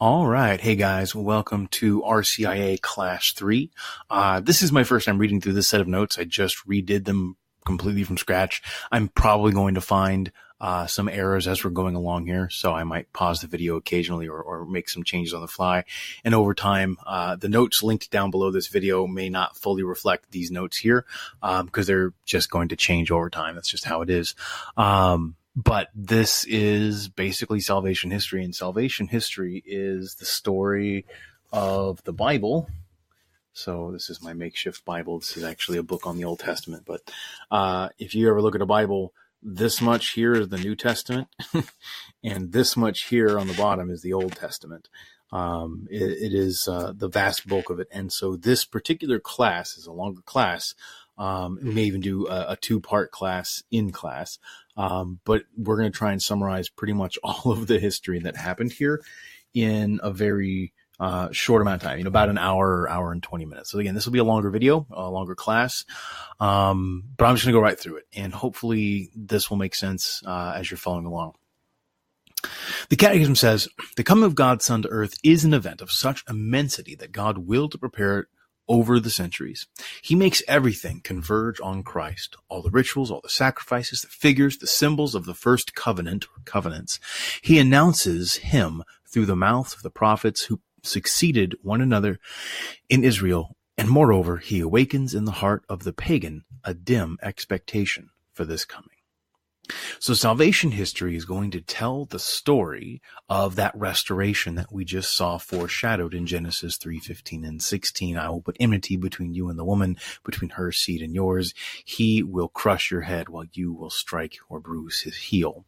All right. Hey guys, welcome to RCIA Class 3. Uh, this is my first time reading through this set of notes. I just redid them completely from scratch. I'm probably going to find uh, some errors as we're going along here, so I might pause the video occasionally or, or make some changes on the fly. And over time, uh, the notes linked down below this video may not fully reflect these notes here because um, they're just going to change over time. That's just how it is. Um, but this is basically salvation history, and salvation history is the story of the Bible. So this is my makeshift Bible. This is actually a book on the Old Testament. But uh, if you ever look at a Bible, this much here is the New Testament, and this much here on the bottom is the Old Testament. Um, it, it is uh, the vast bulk of it, and so this particular class is a longer class. Um, we may even do a, a two-part class in class. Um, but we're going to try and summarize pretty much all of the history that happened here in a very uh, short amount of time, you know, about an hour, or hour and 20 minutes. So again, this will be a longer video, a longer class. Um, but I'm just going to go right through it and hopefully this will make sense, uh, as you're following along. The Catechism says, the coming of God's Son to earth is an event of such immensity that God willed to prepare it over the centuries. He makes everything converge on Christ. All the rituals, all the sacrifices, the figures, the symbols of the first covenant or covenants. He announces him through the mouths of the prophets who succeeded one another in Israel. And moreover, he awakens in the heart of the pagan a dim expectation for this coming. So salvation history is going to tell the story of that restoration that we just saw foreshadowed in Genesis 3:15 and 16. I will put enmity between you and the woman, between her seed and yours. He will crush your head while you will strike or bruise his heel.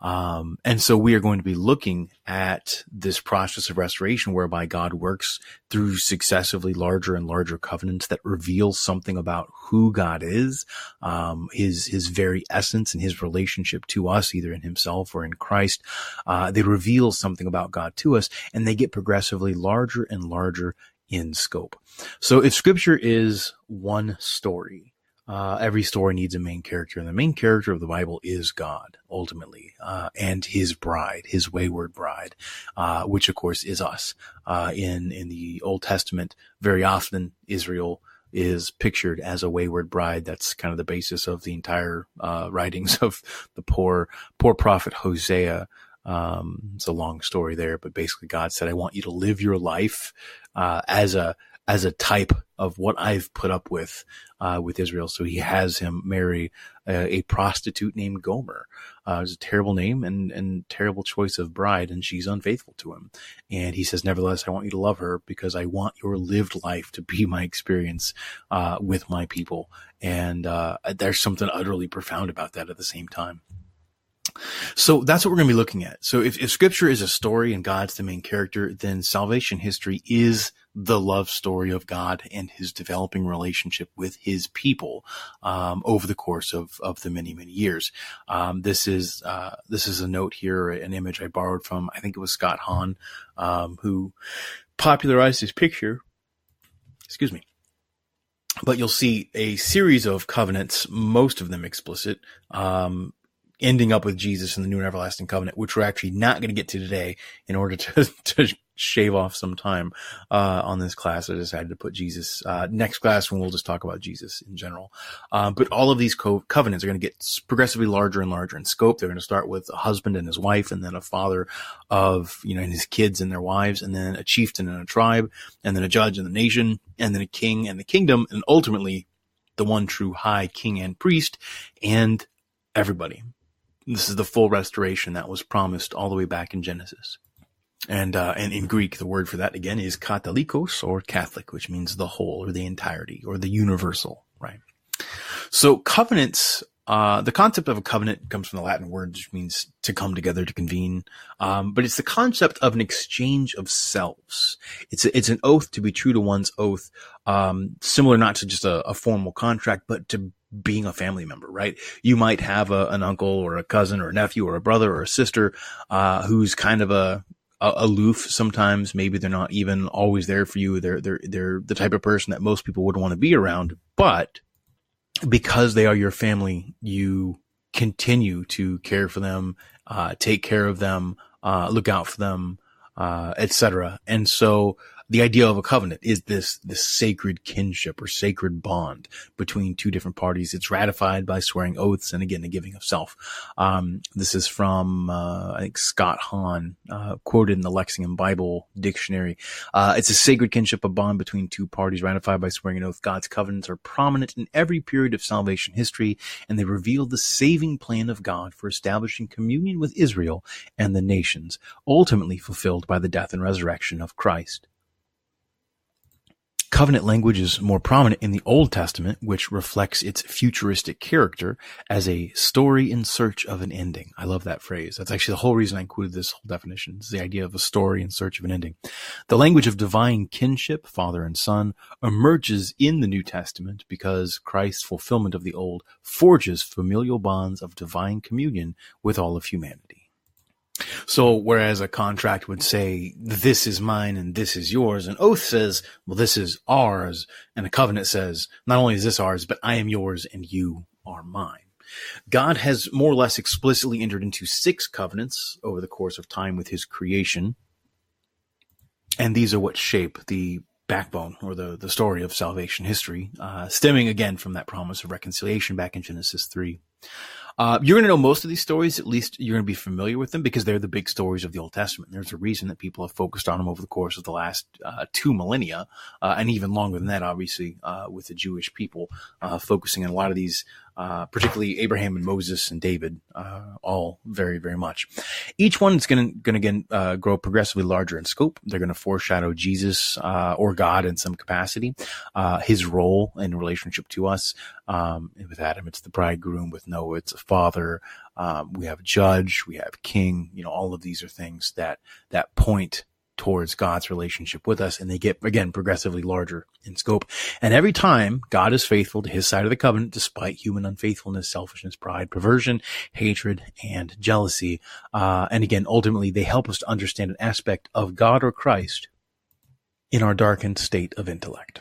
Um, and so we are going to be looking at this process of restoration whereby God works through successively larger and larger covenants that reveal something about who God is, um, his his very essence and his relationship to us, either in Himself or in Christ. Uh, they reveal something about God to us, and they get progressively larger and larger in scope. So, if Scripture is one story, uh, every story needs a main character, and the main character of the Bible is God, ultimately, uh, and His bride, His wayward bride, uh, which of course is us. Uh, in in the Old Testament, very often Israel is pictured as a wayward bride. That's kind of the basis of the entire uh, writings of the poor poor prophet Hosea. Um, it's a long story there, but basically, God said, "I want you to live your life uh, as a as a type of what I've put up with uh, with Israel. So he has him marry a, a prostitute named Gomer. Uh, it's a terrible name and and terrible choice of bride, and she's unfaithful to him. And he says, nevertheless, I want you to love her because I want your lived life to be my experience uh, with my people. And uh, there's something utterly profound about that at the same time. So that's what we're going to be looking at. So if, if scripture is a story and God's the main character, then salvation history is the love story of God and his developing relationship with his people um, over the course of, of the many, many years. Um, this is uh, this is a note here, an image I borrowed from, I think it was Scott Hahn, um, who popularized this picture. Excuse me but you'll see a series of covenants, most of them explicit, um, ending up with Jesus in the new and everlasting covenant, which we're actually not going to get to today in order to, to shave off some time, uh, on this class. I decided to put Jesus, uh, next class when we'll just talk about Jesus in general. Um, but all of these co- covenants are going to get progressively larger and larger in scope. They're going to start with a husband and his wife and then a father of, you know, and his kids and their wives and then a chieftain and a tribe and then a judge and the nation and then a king and the kingdom and ultimately the one true high king and priest and everybody this is the full restoration that was promised all the way back in Genesis. And, uh, and in Greek, the word for that again is katholikos or Catholic, which means the whole or the entirety or the universal, right? So covenants, uh, the concept of a covenant comes from the Latin word, which means to come together, to convene. Um, but it's the concept of an exchange of selves. It's a, it's an oath to be true to one's oath, um, similar not to just a, a formal contract, but to being a family member, right? You might have a, an uncle or a cousin or a nephew or a brother or a sister, uh, who's kind of a, a, aloof sometimes. Maybe they're not even always there for you. They're, they're, they're the type of person that most people would want to be around, but because they are your family, you continue to care for them, uh, take care of them, uh, look out for them, uh, etc. And so the idea of a covenant is this, this sacred kinship or sacred bond between two different parties. It's ratified by swearing oaths and again, the giving of self. Um, this is from, uh, I think Scott Hahn, uh, quoted in the Lexham Bible Dictionary. Uh, it's a sacred kinship, a bond between two parties ratified by swearing an oath. God's covenants are prominent in every period of salvation history, and they reveal the saving plan of God for establishing communion with Israel and the nations, ultimately fulfilled by the death and resurrection of Christ. Covenant language is more prominent in the Old Testament, which reflects its futuristic character as a story in search of an ending. I love that phrase. That's actually the whole reason I included this whole definition. It's the idea of a story in search of an ending. The language of divine kinship, father and son, emerges in the New Testament because Christ's fulfillment of the Old forges familial bonds of divine communion with all of humanity. So whereas a contract would say, this is mine and this is yours, an oath says, well, this is ours. And a covenant says, not only is this ours, but I am yours and you are mine. God has more or less explicitly entered into six covenants over the course of time with his creation. And these are what shape the backbone or the, the story of salvation history, uh, stemming again from that promise of reconciliation back in Genesis 3. Uh, you're going to know most of these stories. At least you're going to be familiar with them because they're the big stories of the Old Testament. There's a reason that people have focused on them over the course of the last uh, two millennia, uh, and even longer than that, obviously, uh, with the Jewish people uh, focusing on a lot of these uh, particularly Abraham and Moses and David, uh, all very, very much. Each one is going to, going to uh, grow progressively larger in scope. They're going to foreshadow Jesus, uh, or God in some capacity, uh, his role in relationship to us. Um, with Adam, it's the bridegroom. With Noah, it's a father. Um, we have judge. We have king. You know, all of these are things that, that point towards God's relationship with us. And they get, again, progressively larger in scope. And every time God is faithful to his side of the covenant, despite human unfaithfulness, selfishness, pride, perversion, hatred, and jealousy. Uh, and again, ultimately, they help us to understand an aspect of God or Christ in our darkened state of intellect.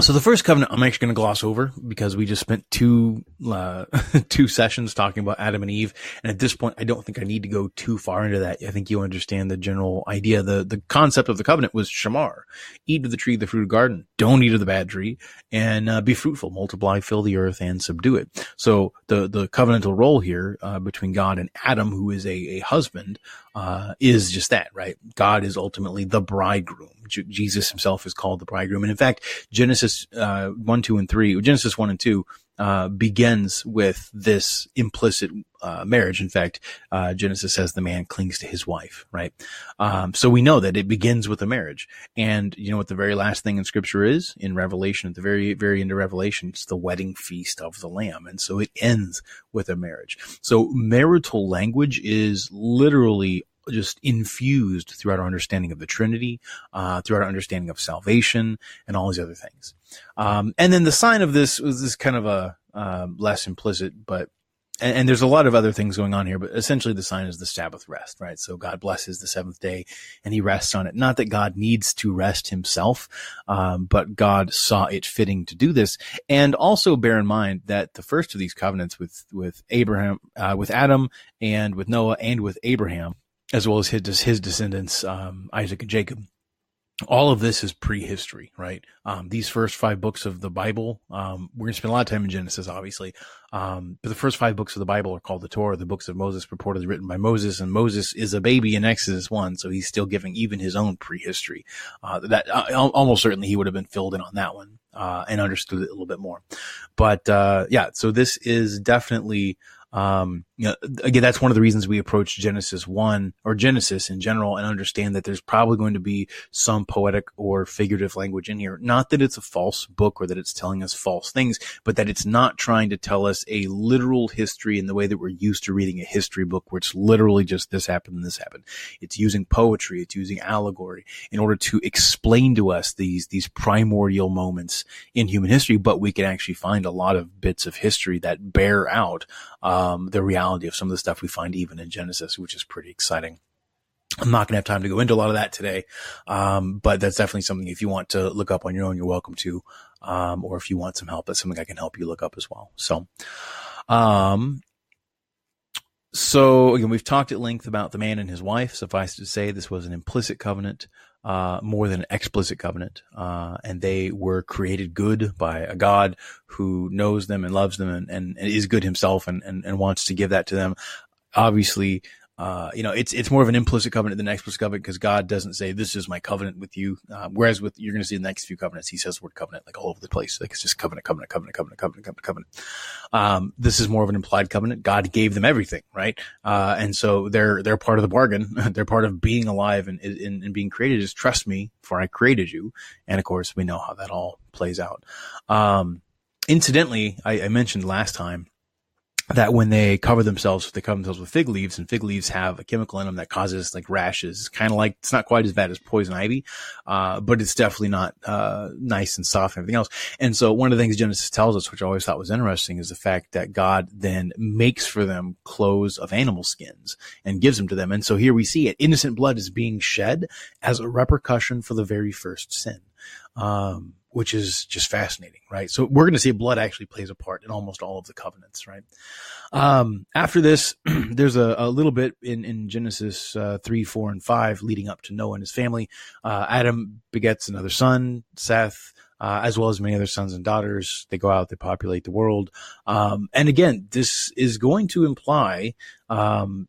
So the first covenant I'm actually going to gloss over because we just spent two uh, two sessions talking about Adam and Eve, and at this point, I don't think I need to go too far into that. I think you understand the general idea. the The concept of the covenant was shamar: eat of the tree, of the fruit of the garden, don't eat of the bad tree, and uh, be fruitful, multiply, fill the earth, and subdue it. So the the covenantal role here uh, between God and Adam, who is a, a husband, uh, is just that, right? God is ultimately the bridegroom. J- Jesus himself is called the bridegroom. And in fact, Genesis, uh, 1, 2, and 3, Genesis 1 and 2, uh, begins with this implicit uh, marriage. In fact, uh, Genesis says the man clings to his wife, right? Um, so we know that it begins with a marriage. And you know what the very last thing in Scripture is in Revelation, at the very very end of Revelation, it's the wedding feast of the Lamb, and so it ends with a marriage. So marital language is literally just infused throughout our understanding of the Trinity, uh, throughout our understanding of salvation, and all these other things. Um, and then the sign of this was this kind of a uh, less implicit, but and, and, there's a lot of other things going on here, but essentially the sign is the Sabbath rest, right? So God blesses the seventh day and he rests on it. Not that God needs to rest himself, um, but God saw it fitting to do this. And also bear in mind that the first of these covenants with, with Abraham, uh, with Adam and with Noah and with Abraham, as well as his, his descendants, um, Isaac and Jacob. All of this is prehistory, right? Um, these first five books of the Bible, um, we're going to spend a lot of time in Genesis, obviously. Um, but the first five books of the Bible are called the Torah, the books of Moses purportedly written by Moses. And Moses is a baby in Exodus 1. So he's still giving even his own prehistory. Uh, that uh, almost certainly he would have been filled in on that one, uh, and understood it a little bit more. But, uh, yeah, so this is definitely, um, you know, again, that's one of the reasons we approach Genesis one or Genesis in general and understand that there's probably going to be some poetic or figurative language in here. Not that it's a false book or that it's telling us false things, but that it's not trying to tell us a literal history in the way that we're used to reading a history book where it's literally just this happened and this happened. It's using poetry. It's using allegory in order to explain to us these, these primordial moments in human history, but we can actually find a lot of bits of history that bear out, um, the reality of some of the stuff we find even in Genesis, which is pretty exciting. I'm not going to have time to go into a lot of that today. Um, but that's definitely something if you want to look up on your own, you're welcome to. Um, or if you want some help, that's something I can help you look up as well. So, um, so again, we've talked at length about the man and his wife. Suffice to say, this was an implicit covenant, uh, more than an explicit covenant. Uh, and they were created good by a God who knows them and loves them and, and, and is good himself and, and, and wants to give that to them. Obviously, uh, you know, it's it's more of an implicit covenant than an explicit covenant because God doesn't say this is my covenant with you. Uh, whereas with you're going to see the next few covenants, He says the word covenant like all over the place. Like it's just covenant, covenant, covenant, covenant, covenant, covenant, covenant. Um, this is more of an implied covenant. God gave them everything, right? Uh, and so they're they're part of the bargain. they're part of being alive and, and and being created. Is trust me, for I created you. And of course, we know how that all plays out. Um, incidentally, I, I mentioned last time that when they cover themselves, they cover themselves with fig leaves, and fig leaves have a chemical in them that causes like rashes. It's kind of like it's not quite as bad as poison ivy, uh, but it's definitely not uh, nice and soft and everything else. And so, one of the things Genesis tells us, which I always thought was interesting, is the fact that God then makes for them clothes of animal skins and gives them to them. And so here we see it: innocent blood is being shed as a repercussion for the very first sin. Um, which is just fascinating, right? So we're going to see blood actually plays a part in almost all of the covenants, right? Um, after this, there's a, a, little bit in, in Genesis uh, 3, 4, and 5 leading up to Noah and his family. Uh, Adam begets another son, Seth. Uh, as well as many other sons and daughters. They go out, they populate the world. Um, and again, this is going to imply, um,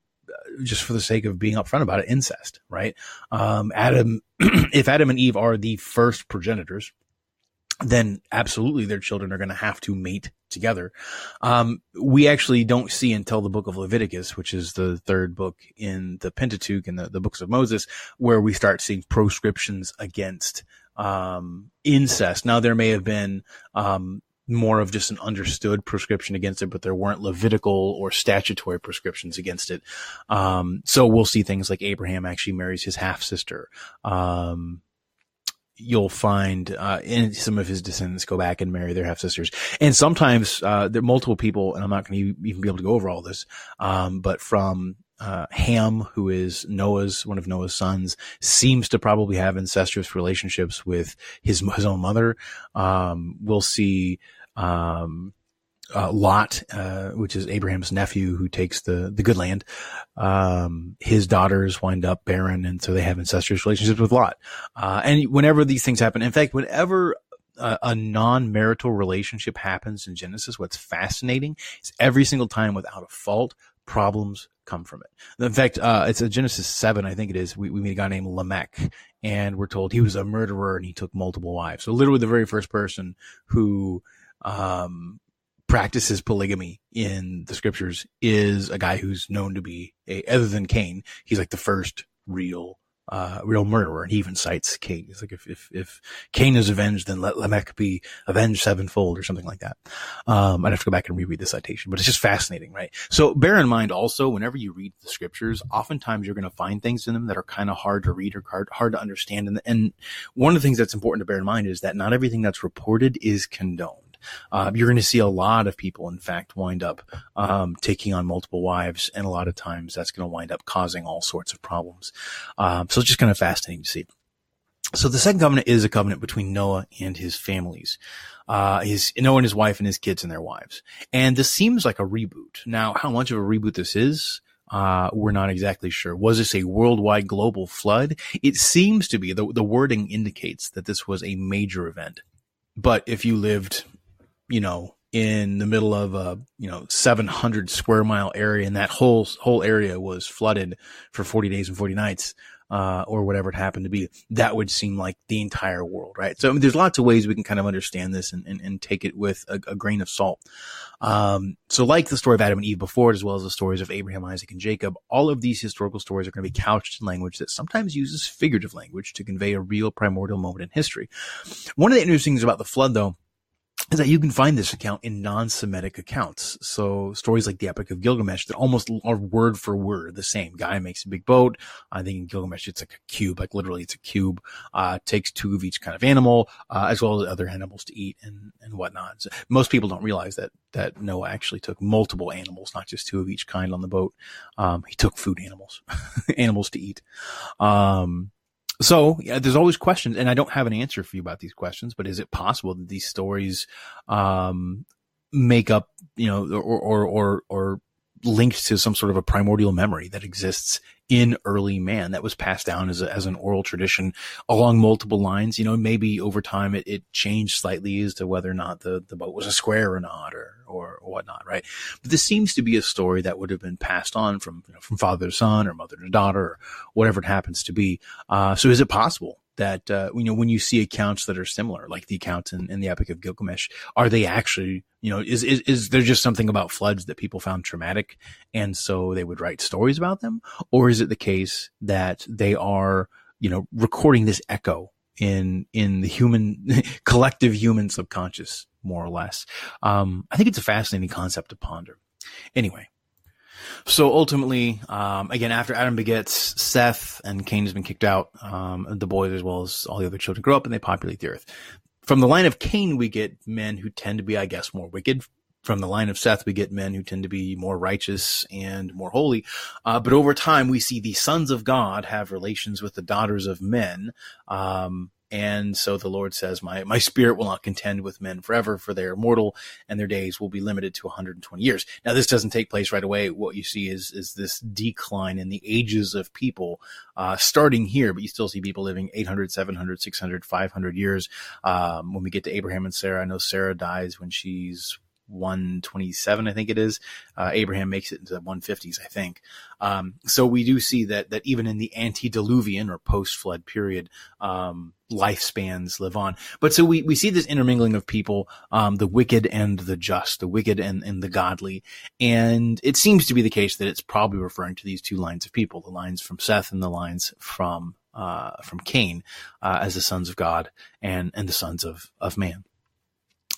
just for the sake of being upfront about it, incest, right? Um, Adam, if Adam and Eve are the first progenitors, then absolutely their children are going to have to mate together. Um, we actually don't see until the book of Leviticus, which is the third book in the Pentateuch and the, the books of Moses, where we start seeing proscriptions against um, incest. Now, there may have been um, more of just an understood prescription against it, but there weren't Levitical or statutory prescriptions against it. Um, so we'll see things like Abraham actually marries his half sister. Um, you'll find uh, in some of his descendants go back and marry their half sisters, and sometimes uh, there are multiple people, and I'm not going to even be able to go over all this, um, but from uh, Ham, who is Noah's one of Noah's sons, seems to probably have incestuous relationships with his his own mother. Um, we'll see. Um, uh, Lot, uh, which is Abraham's nephew who takes the, the good land. Um, his daughters wind up barren. And so they have incestuous relationships with Lot. Uh, and whenever these things happen, in fact, whenever a, a non-marital relationship happens in Genesis, what's fascinating is every single time without a fault, problems come from it. In fact, uh, it's a Genesis 7, I think it is. We, we meet a guy named Lamech and we're told he was a murderer and he took multiple wives. So literally the very first person who, um, practices polygamy in the scriptures is a guy who's known to be a, other than Cain, he's like the first real, uh, real murderer. And he even cites Cain. He's like, if, if, if Cain is avenged, then let Lamech be avenged sevenfold or something like that. Um, I'd have to go back and reread the citation, but it's just fascinating, right? So bear in mind also, whenever you read the scriptures, oftentimes you're going to find things in them that are kind of hard to read or hard, hard to understand. And, and one of the things that's important to bear in mind is that not everything that's reported is condoned. Uh, you're going to see a lot of people, in fact, wind up um, taking on multiple wives, and a lot of times that's going to wind up causing all sorts of problems. Um, so it's just kind of fascinating to see. So the second covenant is a covenant between Noah and his families, uh, his Noah and his wife and his kids and their wives. And this seems like a reboot. Now, how much of a reboot this is, uh, we're not exactly sure. Was this a worldwide global flood? It seems to be. The, the wording indicates that this was a major event. But if you lived you know, in the middle of a, you know, 700 square mile area and that whole, whole area was flooded for 40 days and 40 nights, uh, or whatever it happened to be, that would seem like the entire world, right? So I mean, there's lots of ways we can kind of understand this and, and, and take it with a, a grain of salt. Um, so like the story of Adam and Eve before it, as well as the stories of Abraham, Isaac, and Jacob, all of these historical stories are going to be couched in language that sometimes uses figurative language to convey a real primordial moment in history. One of the interesting things about the flood, though, is that you can find this account in non-Semitic accounts. So stories like the Epic of Gilgamesh that almost are word for word the same. Guy makes a big boat. I think in Gilgamesh it's like a cube, like literally it's a cube. Uh, takes two of each kind of animal, uh, as well as other animals to eat and and whatnot. So most people don't realize that that Noah actually took multiple animals, not just two of each kind on the boat. Um, he took food animals, animals to eat. Um, so yeah, there's always questions, and I don't have an answer for you about these questions. But is it possible that these stories um, make up, you know, or or or, or linked to some sort of a primordial memory that exists in early man that was passed down as, a, as an oral tradition along multiple lines. You know, maybe over time it, it changed slightly as to whether or not the, the boat was a square or not or, or, whatnot, right? But this seems to be a story that would have been passed on from, you know, from father to son or mother to daughter or whatever it happens to be. Uh, so is it possible that uh, you know when you see accounts that are similar, like the accounts in, in, the Epic of Gilgamesh, are they actually you know is, is is there just something about floods that people found traumatic, and so they would write stories about them, or is it the case that they are you know recording this echo in in the human collective human subconscious more or less? Um, I think it's a fascinating concept to ponder. Anyway, so ultimately, um, again, after Adam begets Seth and Cain has been kicked out, um, the boys as well as all the other children grow up and they populate the earth. From the line of Cain, we get men who tend to be, I guess, more wicked. From the line of Seth, we get men who tend to be more righteous and more holy. Uh, but over time, we see the sons of God have relations with the daughters of men. Um, and so the Lord says, my, my spirit will not contend with men forever, for they are mortal and their days will be limited to 120 years. Now, this doesn't take place right away. What you see is, is this decline in the ages of people, uh, starting here, but you still see people living 800, 700, 600, 500 years. Um, when we get to Abraham and Sarah, I know Sarah dies when she's 127, I think it is. Uh, Abraham makes it into the 150s, I think. Um, so we do see that that even in the antediluvian or post-flood period, um, lifespans live on. But so we, we see this intermingling of people, um, the wicked and the just, the wicked and, and the godly. And it seems to be the case that it's probably referring to these two lines of people, the lines from Seth and the lines from, uh, from Cain, uh, as the sons of God and, and the sons of, of man.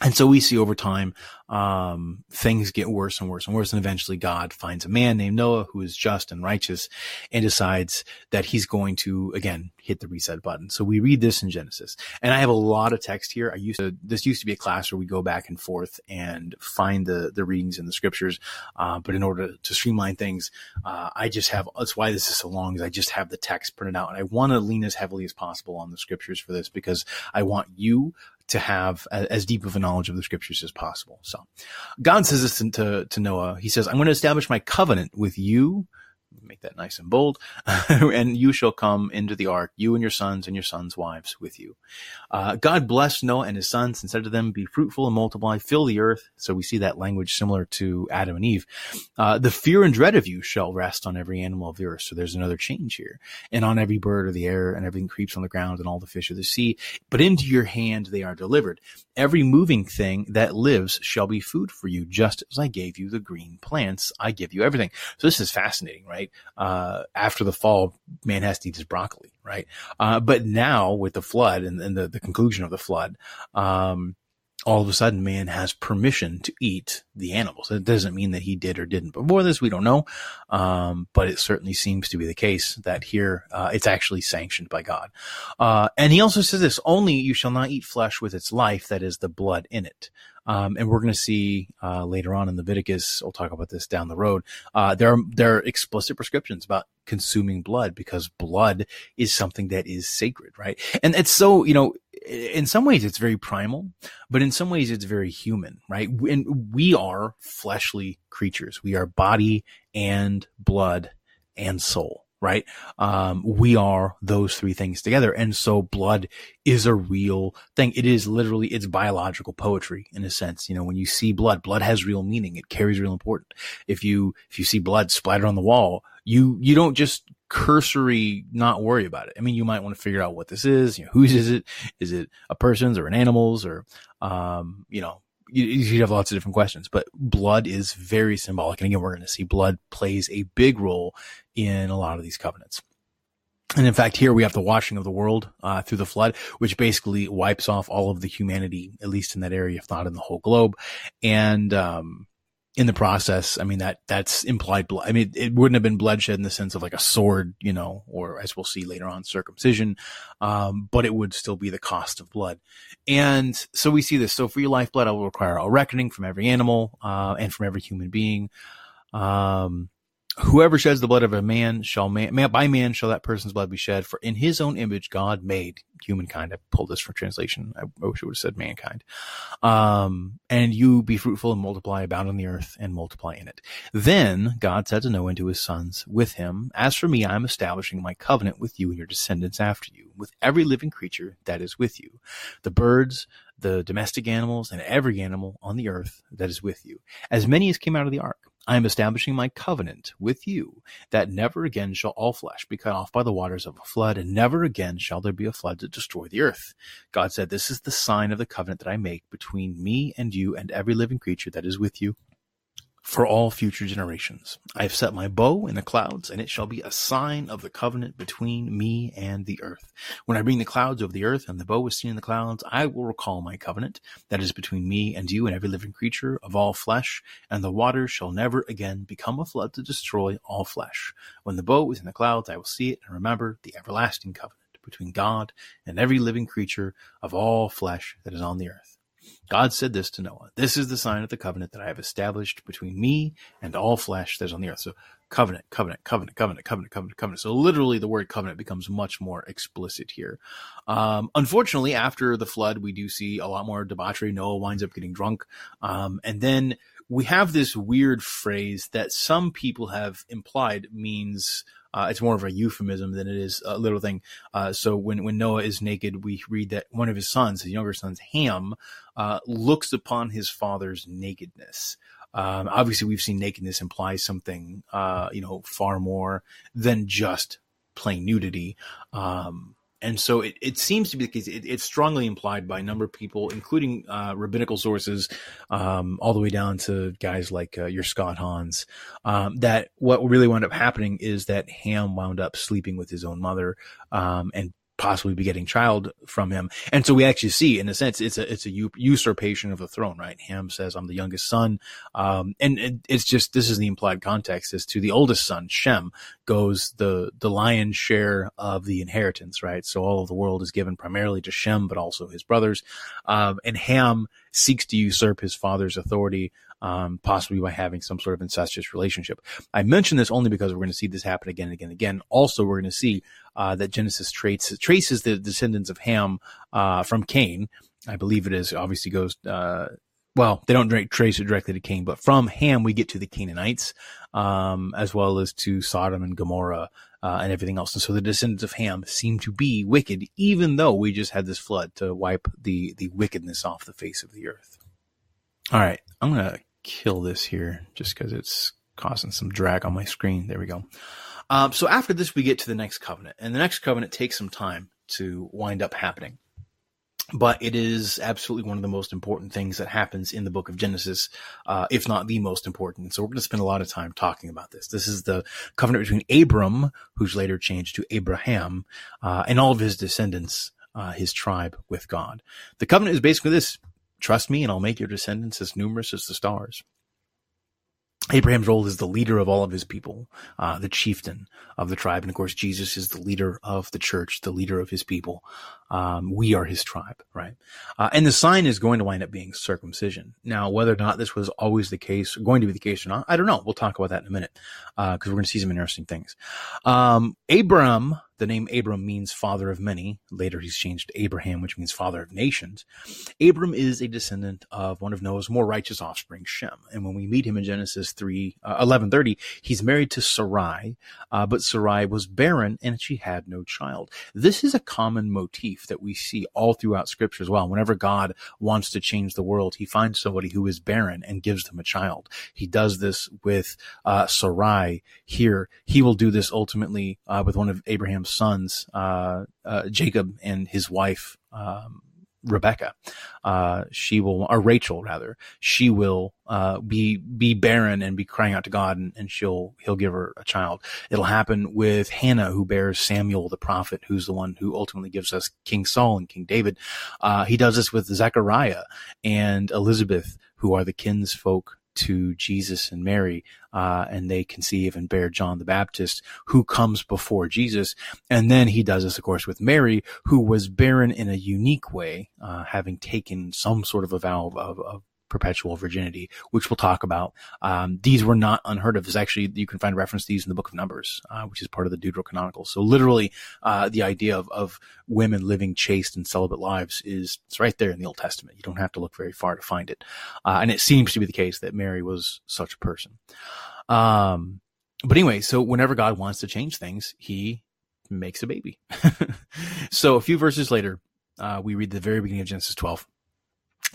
And so we see over time, um, things get worse and worse and worse. And eventually God finds a man named Noah who is just and righteous and decides that he's going to, again, hit the reset button. So we read this in Genesis and I have a lot of text here. I used to, this used to be a class where we go back and forth and find the, the readings in the scriptures. Uh, but in order to streamline things, uh, I just have, that's why this is so long is I just have the text printed out and I want to lean as heavily as possible on the scriptures for this because I want you to have a, as deep of a knowledge of the scriptures as possible. So God says this to, to Noah. He says, I'm going to establish my covenant with you make that nice and bold. and you shall come into the ark, you and your sons and your sons' wives with you. Uh, God blessed Noah and his sons and said to them, Be fruitful and multiply, fill the earth. So we see that language similar to Adam and Eve. Uh, the fear and dread of you shall rest on every animal of the earth. So there's another change here. And on every bird of the air and everything creeps on the ground and all the fish of the sea. But into your hand they are delivered. Every moving thing that lives shall be food for you, just as I gave you the green plants. I give you everything. So this is fascinating, right? Uh, after the fall, man has to eat his broccoli, right? Uh, but now with the flood and, and the, the conclusion of the flood, um, all of a sudden man has permission to eat the animals. It doesn't mean that he did or didn't before this. We don't know. Um, but it certainly seems to be the case that here, uh, it's actually sanctioned by God. Uh, and he also says this, only you shall not eat flesh with its life, that is the blood in it. Um, and we're going to see uh, later on in Leviticus. We'll talk about this down the road. Uh, there are there are explicit prescriptions about consuming blood because blood is something that is sacred, right? And it's so you know, in some ways it's very primal, but in some ways it's very human, right? And we are fleshly creatures. We are body and blood and soul right? Um, we are those three things together. And so blood is a real thing. It is literally, it's biological poetry in a sense. You know, when you see blood, blood has real meaning. It carries real importance. If you, if you see blood splattered on the wall, you, you don't just cursory not worry about it. I mean, you might want to figure out what this is. You know, whose is it? Is it a person's or an animal's or, um, you know, you, you have lots of different questions, but blood is very symbolic. And again, we're going to see blood plays a big role in a lot of these covenants. And in fact, here we have the washing of the world uh, through the flood, which basically wipes off all of the humanity, at least in that area, if not in the whole globe. And um, in the process, I mean that that's implied blood. I mean, it wouldn't have been bloodshed in the sense of like a sword, you know, or as we'll see later on, circumcision, um, but it would still be the cost of blood. And so we see this. So for your lifeblood, I will require a reckoning from every animal uh, and from every human being. Um, Whoever sheds the blood of a man shall man, man, by man shall that person's blood be shed. For in his own image God made humankind. I pulled this from translation. I wish it would have said mankind. Um, and you be fruitful and multiply, abound on the earth and multiply in it. Then God said to Noah and to his sons with him, As for me, I am establishing my covenant with you and your descendants after you, with every living creature that is with you, the birds, the domestic animals, and every animal on the earth that is with you, as many as came out of the ark I am establishing my covenant with you that never again shall all flesh be cut off by the waters of a flood, and never again shall there be a flood to destroy the earth. God said, This is the sign of the covenant that I make between me and you and every living creature that is with you for all future generations. I have set my bow in the clouds, and it shall be a sign of the covenant between me and the earth. When I bring the clouds over the earth, and the bow is seen in the clouds, I will recall my covenant that is between me and you and every living creature of all flesh, and the waters shall never again become a flood to destroy all flesh. When the bow is in the clouds, I will see it and remember the everlasting covenant between God and every living creature of all flesh that is on the earth. God said this to Noah This is the sign of the covenant that I have established between me and all flesh that is on the earth. So, covenant, covenant, covenant, covenant, covenant, covenant, covenant. So, literally, the word covenant becomes much more explicit here. Um, unfortunately, after the flood, we do see a lot more debauchery. Noah winds up getting drunk. Um, and then we have this weird phrase that some people have implied means uh, it's more of a euphemism than it is a little thing. Uh, so when, when Noah is naked, we read that one of his sons, his younger sons, Ham, uh, looks upon his father's nakedness. Um, obviously, we've seen nakedness imply something, uh, you know, far more than just plain nudity. Um, and so it, it seems to be the case. It, it's strongly implied by a number of people, including uh, rabbinical sources, um, all the way down to guys like uh, your Scott Hahns, um, that what really wound up happening is that Ham wound up sleeping with his own mother um, and possibly be getting child from him. And so we actually see, in a sense, it's a it's a usurpation of the throne, right? Ham says, "I'm the youngest son," um, and it's just this is the implied context as to the oldest son, Shem, goes the the lion's share of the inheritance, right? So all of the world is given primarily to Shem, but also his brothers, um, and Ham seeks to usurp his father's authority um, possibly by having some sort of incestuous relationship. I mention this only because we're going to see this happen again and again and again. Also, we're going to see uh, that Genesis traits, traces the descendants of Ham uh, from Cain. I believe it is. Obviously, goes. Uh, well, they don't trace it directly to Cain, but from Ham we get to the Canaanites, um, as well as to Sodom and Gomorrah uh, and everything else. And so the descendants of Ham seem to be wicked, even though we just had this flood to wipe the the wickedness off the face of the earth. All right, I'm gonna kill this here just because it's causing some drag on my screen. There we go. Um, so after this, we get to the next covenant, and the next covenant takes some time to wind up happening. But it is absolutely one of the most important things that happens in the book of Genesis, uh, if not the most important. So we're going to spend a lot of time talking about this. This is the covenant between Abram, who's later changed to Abraham, uh, and all of his descendants, uh, his tribe with God. The covenant is basically this Trust me, and I'll make your descendants as numerous as the stars. Abraham's role is the leader of all of his people, uh, the chieftain of the tribe. And of course, Jesus is the leader of the church, the leader of his people. Um, we are his tribe, right? Uh, and the sign is going to wind up being circumcision. Now, whether or not this was always the case, going to be the case or not, I don't know. We'll talk about that in a minute, because uh, we're going to see some interesting things. Um, Abram, the name Abram means father of many. Later, he's changed to Abraham, which means father of nations. Abram is a descendant of one of Noah's more righteous offspring, Shem. And when we meet him in Genesis 3, uh, 1130, he's married to Sarai, uh, but Sarai was barren and she had no child. This is a common motif that we see all throughout scripture as well. Whenever God wants to change the world, he finds somebody who is barren and gives them a child. He does this with uh, Sarai here. He will do this ultimately uh, with one of Abraham's sons, uh, uh, Jacob and his wife, um, Rebecca. Uh, she will, or Rachel rather, she will, uh, be, be barren and be crying out to God and, and she'll, he'll give her a child. It'll happen with Hannah who bears Samuel the prophet, who's the one who ultimately gives us King Saul and King David. Uh, he does this with Zechariah and Elizabeth, who are the kinsfolk to Jesus and Mary, uh, and they conceive and bear John the Baptist, who comes before Jesus. And then he does this, of course, with Mary, who was barren in a unique way, uh, having taken some sort of a vow of, of perpetual virginity, which we'll talk about. Um, these were not unheard of. There's actually, you can find reference to these in the book of Numbers, uh, which is part of the Deuterocanonical. So literally, uh, the idea of, of women living chaste and celibate lives is, it's right there in the Old Testament. You don't have to look very far to find it. Uh, and it seems to be the case that Mary was such a person. Um, but anyway, so whenever God wants to change things, he makes a baby. so a few verses later, uh, we read the very beginning of Genesis 12.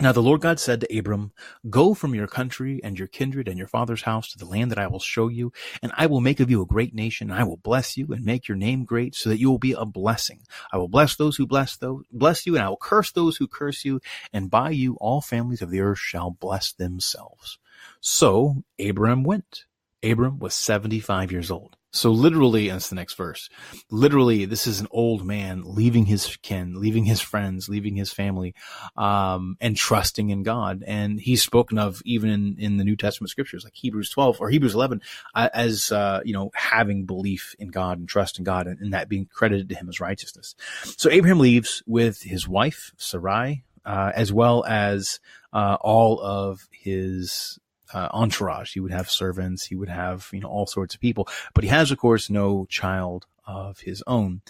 Now the Lord God said to Abram, Go from your country and your kindred and your father's house to the land that I will show you, and I will make of you a great nation, and I will bless you and make your name great, so that you will be a blessing. I will bless those who bless those bless you, and I will curse those who curse you, and by you all families of the earth shall bless themselves. So Abram went. Abram was 75 years old. So literally, and it's the next verse. Literally, this is an old man leaving his kin, leaving his friends, leaving his family, um, and trusting in God. And he's spoken of even in, in the New Testament scriptures, like Hebrews 12 or Hebrews 11, uh, as, uh, you know, having belief in God and trust in God and, and, that being credited to him as righteousness. So Abraham leaves with his wife, Sarai, uh, as well as, uh, all of his uh, entourage. He would have servants. He would have, you know, all sorts of people, but he has, of course, no child of his own.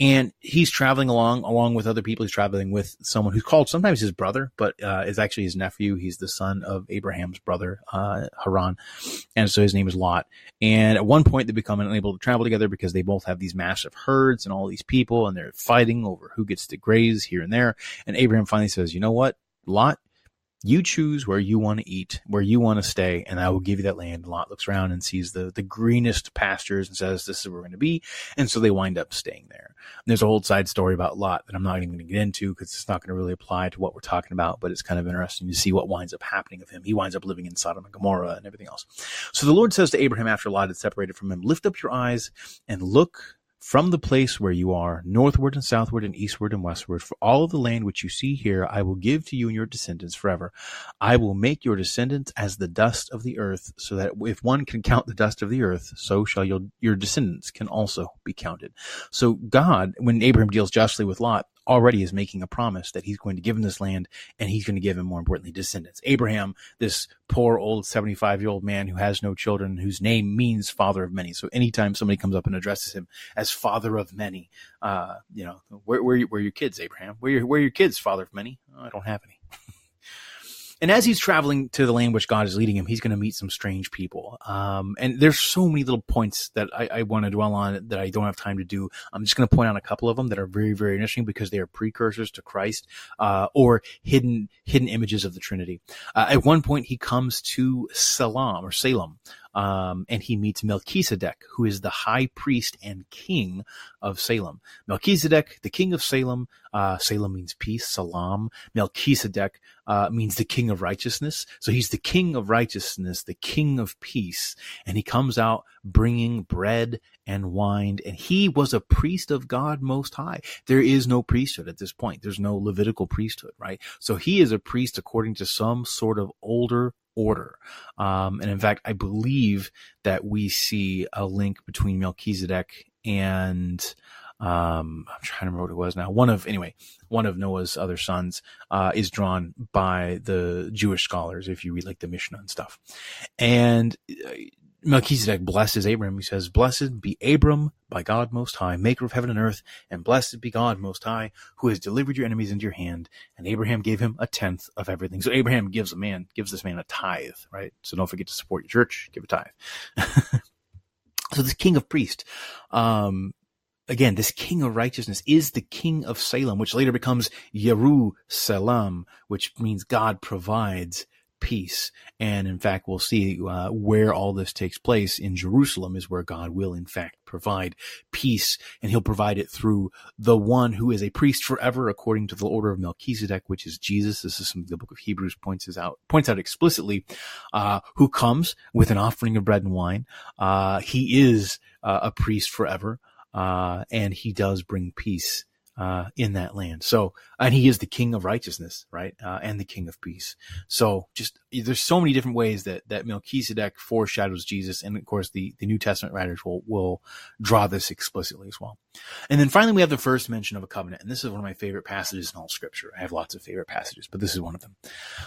And he's traveling along, along with other people. He's traveling with someone who's called sometimes his brother, but, uh, is actually his nephew. He's the son of Abraham's brother, uh, Haran. And so his name is Lot. And at one point they become unable to travel together because they both have these massive herds and all these people and they're fighting over who gets to graze here and there. And Abraham finally says, you know what? Lot, you choose where you want to eat, where you want to stay, and I will give you that land. Lot looks around and sees the, the greenest pastures and says, this is where we're going to be. And so they wind up staying there. And there's a whole side story about Lot that I'm not even going to get into because it's not going to really apply to what we're talking about, but it's kind of interesting to see what winds up happening of him. He winds up living in Sodom and Gomorrah and everything else. So the Lord says to Abraham after Lot had separated from him, lift up your eyes and look from the place where you are, northward and southward and eastward and westward, for all of the land which you see here, I will give to you and your descendants forever. I will make your descendants as the dust of the earth, so that if one can count the dust of the earth, so shall your, your descendants can also be counted. So God, when Abraham deals justly with Lot, already is making a promise that he's going to give him this land and he's going to give him, more importantly, descendants. Abraham, this poor old 75 year old man who has no children, whose name means father of many. So anytime somebody comes up and addresses him as father of many, uh, you know, where, where, where are your kids, Abraham? Where are your, where are your kids, father of many? Oh, I don't have any. And as he's traveling to the land which God is leading him, he's going to meet some strange people. Um, and there's so many little points that I, I want to dwell on that I don't have time to do. I'm just going to point out a couple of them that are very, very interesting because they are precursors to Christ, uh, or hidden, hidden images of the Trinity. Uh, at one point, he comes to Salam or Salem, um, and he meets Melchizedek, who is the high priest and king of Salem. Melchizedek, the king of Salem, uh, Salem means peace, Salam. Melchizedek uh, means the king of righteousness. So he's the king of righteousness, the king of peace, and he comes out bringing bread and wine, and he was a priest of God Most High. There is no priesthood at this point. There's no Levitical priesthood, right? So he is a priest according to some sort of older order. Um, and in fact, I believe that we see a link between Melchizedek and um, I'm trying to remember what it was now. One of anyway, one of Noah's other sons uh, is drawn by the Jewish scholars. If you read like the Mishnah and stuff, and uh, Melchizedek blesses Abram. He says, Blessed be Abram by God Most High, maker of heaven and earth, and blessed be God Most High, who has delivered your enemies into your hand. And Abraham gave him a tenth of everything. So Abraham gives a man, gives this man a tithe, right? So don't forget to support your church, give a tithe. so this king of priests, um, again, this king of righteousness is the king of Salem, which later becomes Yeru Salam, which means God provides peace. And in fact, we'll see uh, where all this takes place in Jerusalem is where God will in fact provide peace and he'll provide it through the one who is a priest forever according to the order of Melchizedek, which is Jesus. This is something the book of Hebrews points out, points out explicitly, uh, who comes with an offering of bread and wine. Uh, he is uh, a priest forever. Uh, and he does bring peace uh, in that land. So, and he is the king of righteousness, right? Uh, and the king of peace. So just, there's so many different ways that, that Melchizedek foreshadows Jesus. And of course, the, the New Testament writers will, will draw this explicitly as well. And then finally, we have the first mention of a covenant. And this is one of my favorite passages in all scripture. I have lots of favorite passages, but this is one of them.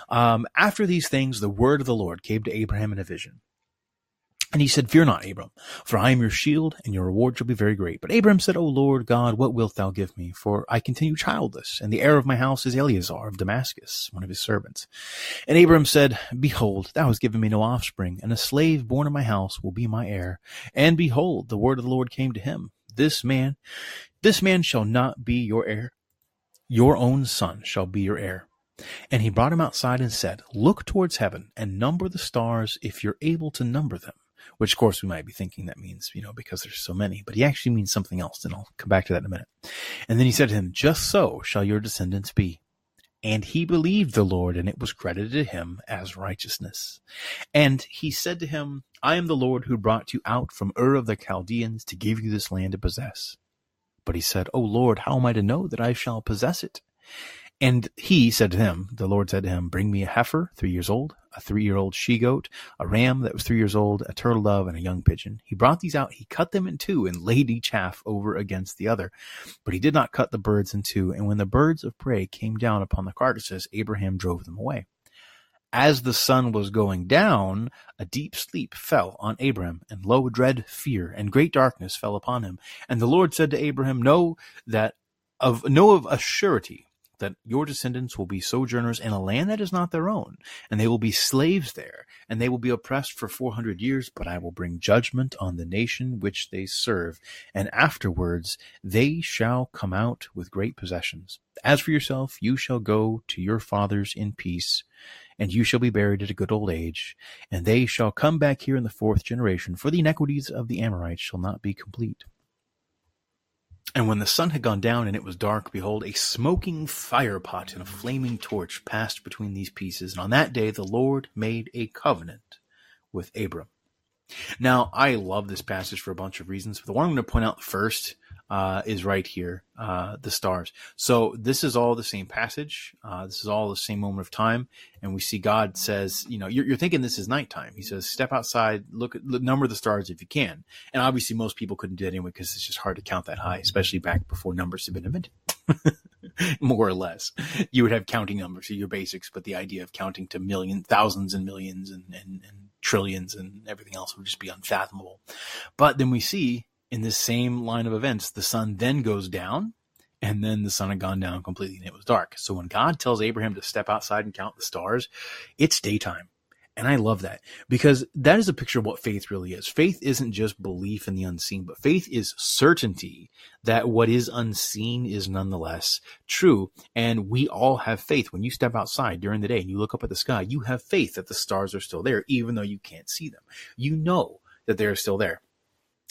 Um, after these things, the word of the Lord came to Abraham in a vision. And he said, Fear not, Abram, for I am your shield, and your reward shall be very great. But Abram said, O Lord God, what wilt thou give me? For I continue childless, and the heir of my house is Eliezer of Damascus, one of his servants. And Abram said, Behold, thou hast given me no offspring, and a slave born of my house will be my heir. And behold, the word of the Lord came to him, This man, this man shall not be your heir. Your own son shall be your heir. And he brought him outside and said, Look towards heaven, and number the stars, if you're able to number them which of course we might be thinking that means, you know, because there's so many, but he actually means something else. And I'll come back to that in a minute. And then he said to him, just so shall your descendants be. And he believed the Lord, and it was credited to him as righteousness. And he said to him, I am the Lord who brought you out from Ur of the Chaldeans to give you this land to possess. But he said, O Lord, how am I to know that I shall possess it? And he said to him, the Lord said to him, Bring me a heifer, three years old, a three year old she goat, a ram that was three years old, a turtle dove, and a young pigeon. He brought these out, he cut them in two, and laid each half over against the other. But he did not cut the birds in two. And when the birds of prey came down upon the carcasses, Abraham drove them away. As the sun was going down, a deep sleep fell on Abraham, and lo, dread fear and great darkness fell upon him. And the Lord said to Abraham, Know that of know of a surety that your descendants will be sojourners in a land that is not their own, and they will be slaves there, and they will be oppressed for four hundred years, but I will bring judgment on the nation which they serve, and afterwards they shall come out with great possessions. As for yourself, you shall go to your fathers in peace, and you shall be buried at a good old age, and they shall come back here in the fourth generation, for the iniquities of the Amorites shall not be complete. And when the sun had gone down and it was dark, behold, a smoking fire pot and a flaming torch passed between these pieces. And on that day the Lord made a covenant with Abram. Now, I love this passage for a bunch of reasons, but the one I'm going to point out first uh, is right here, uh, the stars. So this is all the same passage. Uh, this is all the same moment of time, and we see God says, you know, you're, you're thinking this is nighttime. He says, step outside, look at look, number the stars if you can. And obviously, most people couldn't do it anyway because it's just hard to count that high, especially back before numbers had been invented. More or less, you would have counting numbers, your basics, but the idea of counting to million, thousands, and millions, and, and, and trillions, and everything else would just be unfathomable. But then we see in this same line of events, the sun then goes down, and then the sun had gone down completely and it was dark. So when God tells Abraham to step outside and count the stars, it's daytime. And I love that because that is a picture of what faith really is. Faith isn't just belief in the unseen, but faith is certainty that what is unseen is nonetheless true. And we all have faith. When you step outside during the day and you look up at the sky, you have faith that the stars are still there, even though you can't see them. You know that they're still there.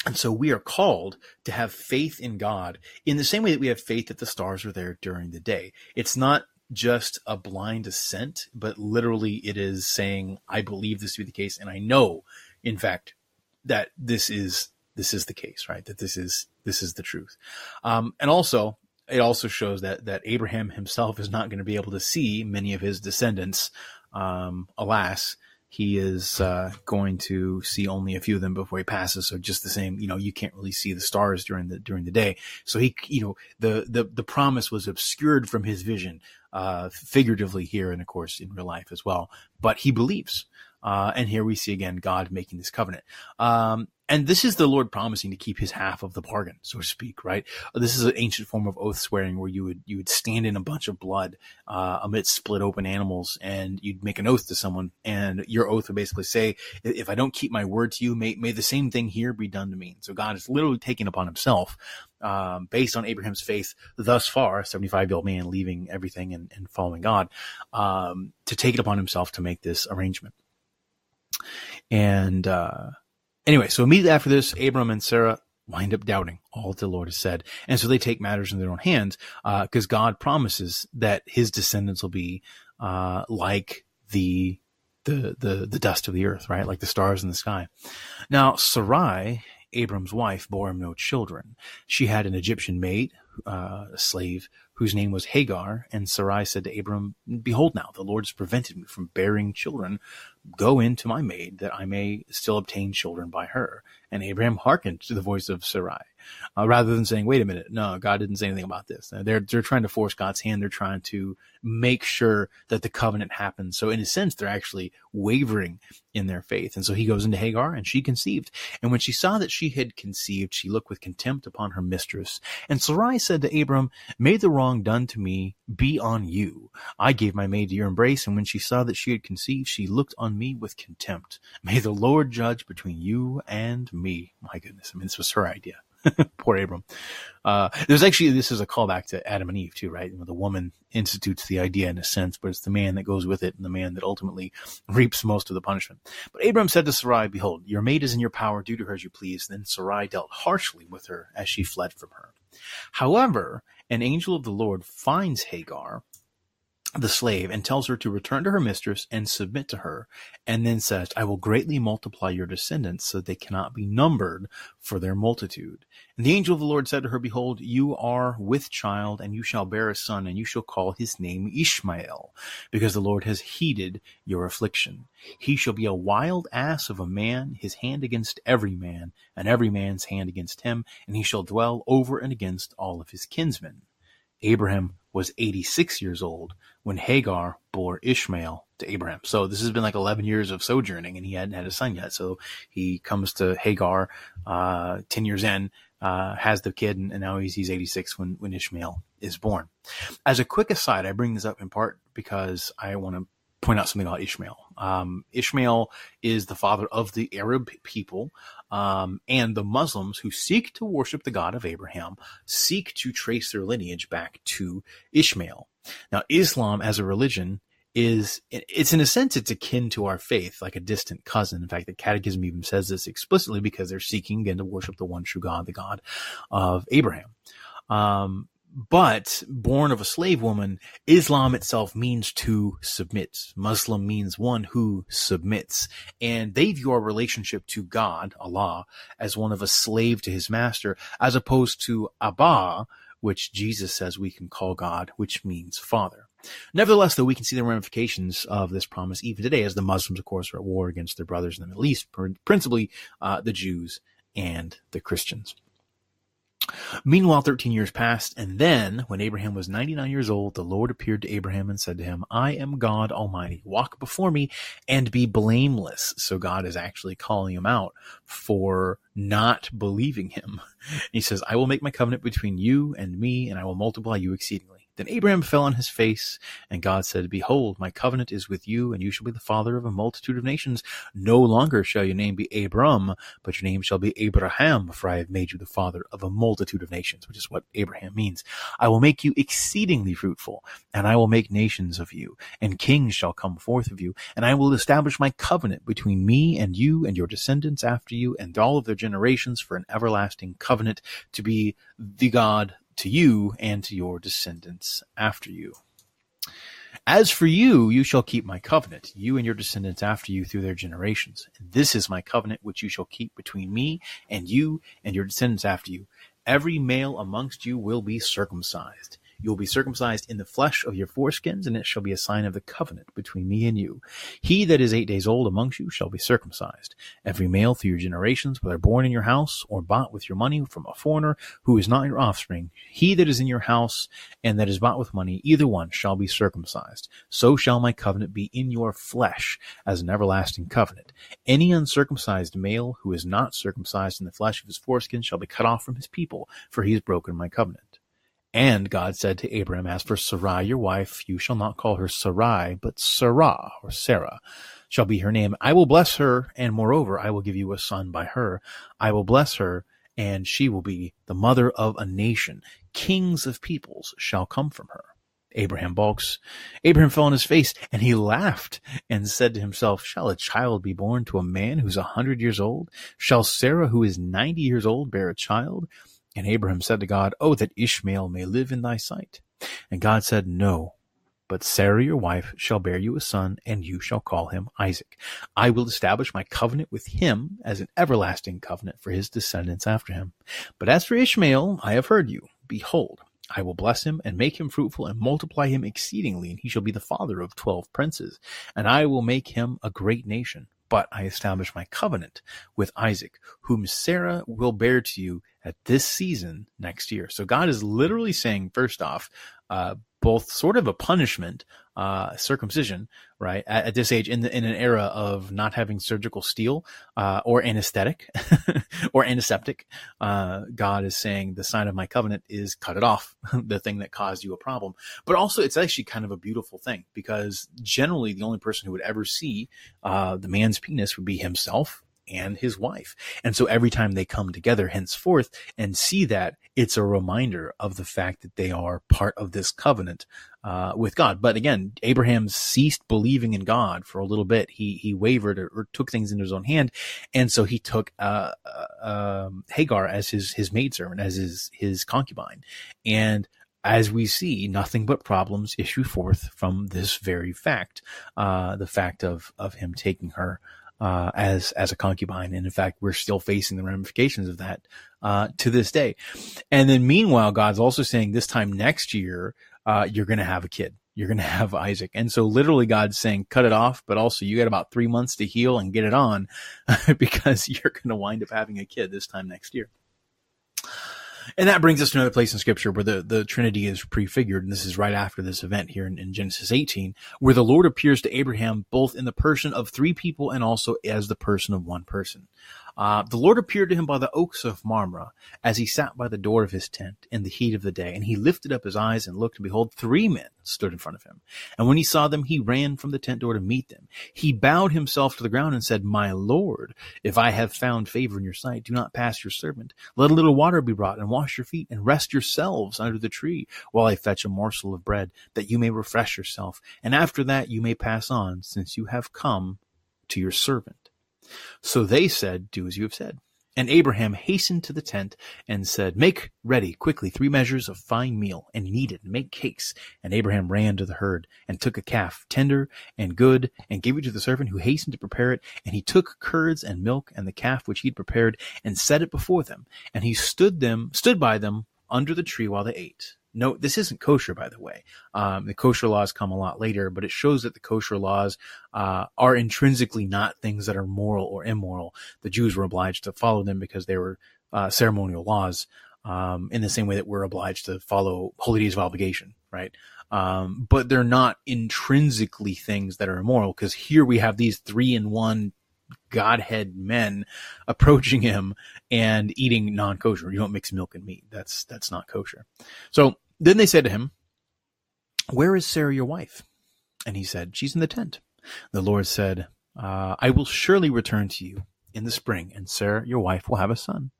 And so we are called to have faith in God in the same way that we have faith that the stars are there during the day. It's not just a blind assent, but literally it is saying, I believe this to be the case. And I know, in fact, that this is, this is the case, right? That this is, this is the truth. Um, and also it also shows that, that Abraham himself is not going to be able to see many of his descendants, um, alas, he is uh, going to see only a few of them before he passes. So just the same, you know, you can't really see the stars during the during the day. So he, you know, the the the promise was obscured from his vision, uh, figuratively here, and of course in real life as well. But he believes. Uh, and here we see again God making this covenant. Um, and this is the Lord promising to keep his half of the bargain, so to speak, right? This is an ancient form of oath swearing where you would you would stand in a bunch of blood uh, amidst split open animals, and you'd make an oath to someone, and your oath would basically say, "If I don't keep my word to you, may may the same thing here be done to me." So God is literally taking upon Himself, um, based on Abraham's faith thus far, seventy five year old man leaving everything and, and following God, um, to take it upon Himself to make this arrangement. And uh, anyway, so immediately after this, Abram and Sarah wind up doubting all the Lord has said. And so they take matters in their own hands because uh, God promises that his descendants will be uh, like the, the, the, the dust of the earth, right? Like the stars in the sky. Now, Sarai, Abram's wife, bore him no children. She had an Egyptian maid uh, a slave whose name was Hagar. And Sarai said to Abram, Behold, now the Lord has prevented me from bearing children. Go in to my maid that I may still obtain children by her. And Abraham hearkened to the voice of Sarai, uh, rather than saying, "Wait a minute, no, God didn't say anything about this." They're they're trying to force God's hand. They're trying to make sure that the covenant happens. So in a sense, they're actually wavering in their faith. And so he goes into Hagar, and she conceived. And when she saw that she had conceived, she looked with contempt upon her mistress. And Sarai said to Abram, "May the wrong done to me be on you. I gave my maid to your embrace, and when she saw that she had conceived, she looked on me with contempt. May the Lord judge between you and me." My goodness. I mean, this was her idea. Poor Abram. Uh, there's actually, this is a callback to Adam and Eve too, right? You know, the woman institutes the idea in a sense, but it's the man that goes with it and the man that ultimately reaps most of the punishment. But Abram said to Sarai, behold, your maid is in your power, do to her as you please. Then Sarai dealt harshly with her as she fled from her. However, an angel of the Lord finds Hagar the slave and tells her to return to her mistress and submit to her, and then says, I will greatly multiply your descendants so that they cannot be numbered for their multitude. And the angel of the Lord said to her, Behold, you are with child, and you shall bear a son, and you shall call his name Ishmael, because the Lord has heeded your affliction. He shall be a wild ass of a man, his hand against every man, and every man's hand against him, and he shall dwell over and against all of his kinsmen. Abraham was 86 years old when Hagar bore Ishmael to Abraham. So this has been like 11 years of sojourning and he hadn't had a son yet. So he comes to Hagar, uh, 10 years in, uh, has the kid and, and now he's, he's 86 when, when Ishmael is born. As a quick aside, I bring this up in part because I want to point out something about Ishmael. Um, Ishmael is the father of the Arab people, um, and the Muslims who seek to worship the God of Abraham seek to trace their lineage back to Ishmael. Now, Islam as a religion is it's in a sense it's akin to our faith like a distant cousin in fact the catechism even says this explicitly because they're seeking again to worship the one true god the god of abraham um, but born of a slave woman, Islam itself means to submit. Muslim means one who submits. And they view our relationship to God, Allah, as one of a slave to his master, as opposed to Abba, which Jesus says we can call God, which means father. Nevertheless, though, we can see the ramifications of this promise even today, as the Muslims, of course, are at war against their brothers in the Middle East, principally uh, the Jews and the Christians. Meanwhile, 13 years passed, and then, when Abraham was 99 years old, the Lord appeared to Abraham and said to him, I am God Almighty. Walk before me and be blameless. So God is actually calling him out for not believing him. He says, I will make my covenant between you and me, and I will multiply you exceedingly. Then Abraham fell on his face, and God said, Behold, my covenant is with you, and you shall be the father of a multitude of nations. No longer shall your name be Abram, but your name shall be Abraham, for I have made you the father of a multitude of nations, which is what Abraham means. I will make you exceedingly fruitful, and I will make nations of you, and kings shall come forth of you, and I will establish my covenant between me and you and your descendants after you and all of their generations for an everlasting covenant to be the God to you and to your descendants after you. As for you, you shall keep my covenant, you and your descendants after you through their generations. This is my covenant which you shall keep between me and you and your descendants after you. Every male amongst you will be circumcised. You will be circumcised in the flesh of your foreskins, and it shall be a sign of the covenant between me and you. He that is eight days old amongst you shall be circumcised. Every male through your generations, whether born in your house or bought with your money from a foreigner who is not your offspring, he that is in your house and that is bought with money, either one shall be circumcised. So shall my covenant be in your flesh as an everlasting covenant. Any uncircumcised male who is not circumcised in the flesh of his foreskin shall be cut off from his people, for he has broken my covenant. And God said to Abram, As for Sarai your wife, you shall not call her Sarai, but Sarah, or Sarah, shall be her name. I will bless her, and moreover, I will give you a son by her. I will bless her, and she will be the mother of a nation. Kings of peoples shall come from her. Abraham balks. Abraham fell on his face, and he laughed, and said to himself, Shall a child be born to a man who's a hundred years old? Shall Sarah, who is ninety years old, bear a child? And Abraham said to God, Oh, that Ishmael may live in thy sight. And God said, No, but Sarah your wife shall bear you a son, and you shall call him Isaac. I will establish my covenant with him as an everlasting covenant for his descendants after him. But as for Ishmael, I have heard you. behold, I will bless him and make him fruitful and multiply him exceedingly, and he shall be the father of twelve princes. And I will make him a great nation. But I establish my covenant with Isaac, whom Sarah will bear to you at this season next year. So God is literally saying, first off, uh, both sort of a punishment, uh, circumcision, right, at, at, this age in the, in an era of not having surgical steel, uh, or anesthetic or antiseptic. Uh, God is saying the sign of my covenant is cut it off, the thing that caused you a problem. But also it's actually kind of a beautiful thing because generally the only person who would ever see, uh, the man's penis would be himself and his wife. And so every time they come together henceforth and see that, it's a reminder of the fact that they are part of this covenant uh, with God. But again, Abraham ceased believing in God for a little bit. He he wavered or, or took things into his own hand, and so he took uh, uh, um, Hagar as his his maidservant, as his his concubine, and as we see, nothing but problems issue forth from this very fact, uh, the fact of of him taking her uh, as as a concubine, and in fact, we're still facing the ramifications of that uh, to this day. And then, meanwhile, God's also saying this time next year, uh, you're going to have a kid. You're going to have Isaac. And so, literally, God's saying, cut it off, but also you got about three months to heal and get it on, because you're going to wind up having a kid this time next year. And that brings us to another place in scripture where the, the Trinity is prefigured. And this is right after this event here in, in, Genesis 18, where the Lord appears to Abraham both in the person of three people and also as the person of one person. Uh, the Lord appeared to him by the oaks of Mamre as he sat by the door of his tent in the heat of the day. And he lifted up his eyes and looked, and behold, three men stood in front of him. And when he saw them, he ran from the tent door to meet them. He bowed himself to the ground and said, My Lord, if I have found favor in your sight, do not pass your servant. Let a little water be brought and wash your feet and rest yourselves under the tree while I fetch a morsel of bread that you may refresh yourself. And after that you may pass on since you have come to your servant. So they said, Do as you have said. And Abraham hastened to the tent and said, Make ready quickly three measures of fine meal and knead it and make cakes. And Abraham ran to the herd and took a calf, tender and good, and gave it to the servant who hastened to prepare it. And he took curds and milk and the calf which he had prepared and set it before them. And he stood them, stood by them under the tree while they ate. No, this isn't kosher, by the way. Um, the kosher laws come a lot later, but it shows that the kosher laws uh, are intrinsically not things that are moral or immoral. The Jews were obliged to follow them because they were uh, ceremonial laws, um, in the same way that we're obliged to follow holy days of obligation, right? Um, but they're not intrinsically things that are immoral because here we have these three in one godhead men approaching him and eating non-kosher. You don't mix milk and meat. That's that's not kosher. So then they said to him, "Where is Sarah your wife?" And he said, "She's in the tent." The Lord said, uh, "I will surely return to you in the spring, and Sarah your wife will have a son."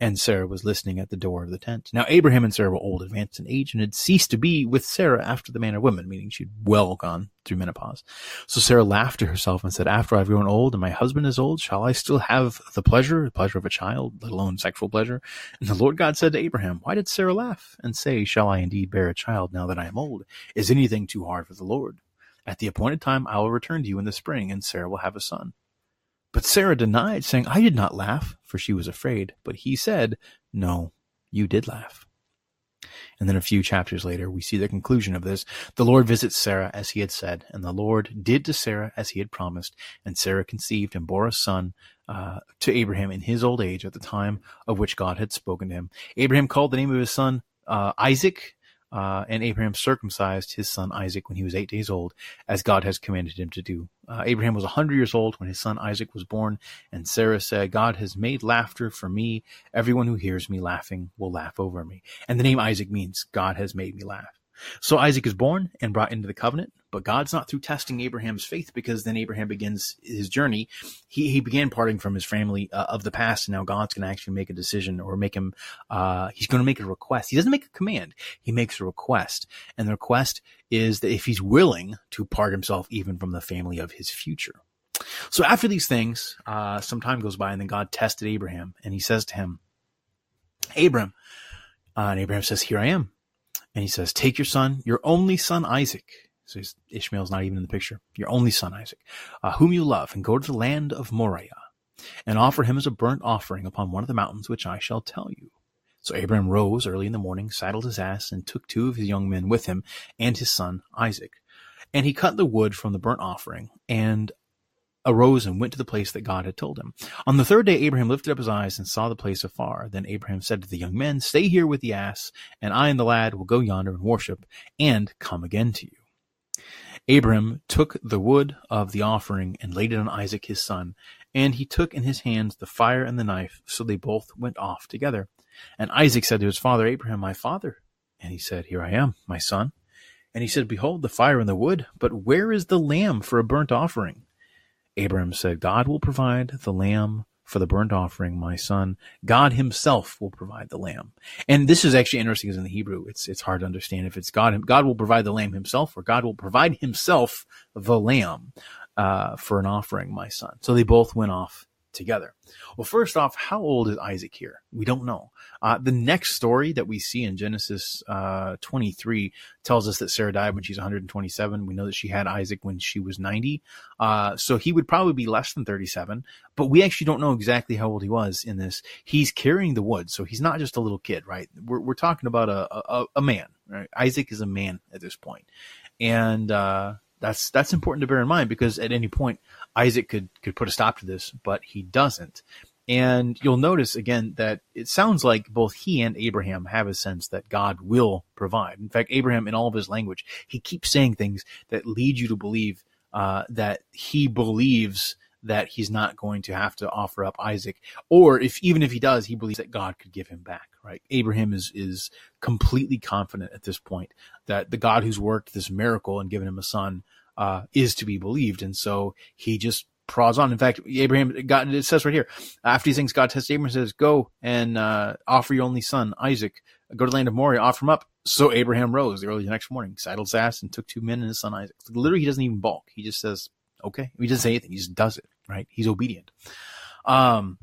And Sarah was listening at the door of the tent. Now Abraham and Sarah were old, advanced in age, and had ceased to be with Sarah after the manner of women, meaning she'd well gone through menopause. So Sarah laughed to herself and said, After I've grown old and my husband is old, shall I still have the pleasure, the pleasure of a child, let alone sexual pleasure? And the Lord God said to Abraham, Why did Sarah laugh and say, Shall I indeed bear a child now that I am old? Is anything too hard for the Lord? At the appointed time I will return to you in the spring, and Sarah will have a son. But Sarah denied, saying, I did not laugh, for she was afraid. But he said, No, you did laugh. And then a few chapters later, we see the conclusion of this. The Lord visits Sarah as he had said, and the Lord did to Sarah as he had promised. And Sarah conceived and bore a son uh, to Abraham in his old age at the time of which God had spoken to him. Abraham called the name of his son uh, Isaac, uh, and Abraham circumcised his son Isaac when he was eight days old, as God has commanded him to do. Uh, Abraham was a hundred years old when his son Isaac was born, and Sarah said, God has made laughter for me. Everyone who hears me laughing will laugh over me. And the name Isaac means God has made me laugh. So Isaac is born and brought into the covenant, but God's not through testing Abraham's faith because then Abraham begins his journey. He, he began parting from his family uh, of the past, and now God's going to actually make a decision or make him, uh, he's going to make a request. He doesn't make a command, he makes a request. And the request is that if he's willing to part himself even from the family of his future. So after these things, uh, some time goes by, and then God tested Abraham, and he says to him, Abram, uh, and Abraham says, Here I am. And he says, Take your son, your only son Isaac. So Ishmael's not even in the picture. Your only son Isaac, uh, whom you love, and go to the land of Moriah, and offer him as a burnt offering upon one of the mountains which I shall tell you. So Abraham rose early in the morning, saddled his ass, and took two of his young men with him and his son Isaac. And he cut the wood from the burnt offering and arose and went to the place that God had told him. On the third day, Abraham lifted up his eyes and saw the place afar. Then Abraham said to the young men, Stay here with the ass, and I and the lad will go yonder and worship, and come again to you. Abraham took the wood of the offering and laid it on Isaac his son, and he took in his hands the fire and the knife, so they both went off together. And Isaac said to his father Abraham, My father. And he said, Here I am, my son. And he said, Behold, the fire and the wood, but where is the lamb for a burnt offering? Abraham said, God will provide the lamb for the burnt offering, my son. God himself will provide the lamb. And this is actually interesting because in the Hebrew, it's, it's hard to understand if it's God. God will provide the lamb himself or God will provide himself the lamb, uh, for an offering, my son. So they both went off together. Well, first off, how old is Isaac here? We don't know. Uh, the next story that we see in Genesis uh, 23 tells us that Sarah died when she's 127. We know that she had Isaac when she was 90. Uh, so he would probably be less than 37, but we actually don't know exactly how old he was in this. He's carrying the wood, so he's not just a little kid, right? We're, we're talking about a, a, a man, right? Isaac is a man at this point. And, uh, that's that's important to bear in mind because at any point Isaac could could put a stop to this, but he doesn't. And you'll notice again that it sounds like both he and Abraham have a sense that God will provide. In fact, Abraham, in all of his language, he keeps saying things that lead you to believe uh, that he believes that he's not going to have to offer up Isaac, or if even if he does, he believes that God could give him back. Right? Abraham is is completely confident at this point that the God who's worked this miracle and given him a son uh, is to be believed. And so he just prods on. In fact, Abraham, got it says right here, after these things, God tests Abraham says, go and, uh, offer your only son, Isaac, go to the land of Moriah, offer him up. So Abraham rose early the next morning, saddled his ass and took two men and his son Isaac. Literally, he doesn't even balk. He just says, okay. He doesn't say anything. He just does it, right? He's obedient. Um,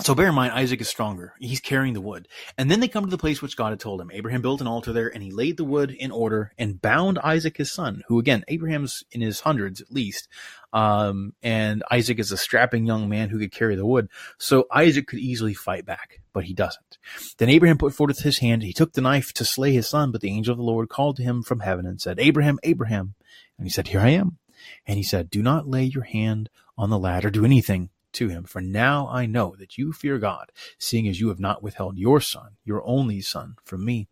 so bear in mind, Isaac is stronger. He's carrying the wood. And then they come to the place which God had told him. Abraham built an altar there and he laid the wood in order and bound Isaac his son, who again, Abraham's in his hundreds at least. Um, and Isaac is a strapping young man who could carry the wood. So Isaac could easily fight back, but he doesn't. Then Abraham put forth his hand. He took the knife to slay his son, but the angel of the Lord called to him from heaven and said, Abraham, Abraham. And he said, Here I am. And he said, Do not lay your hand on the lad or do anything to him, For now I know that you fear God, seeing as you have not withheld your son, your only son, from me.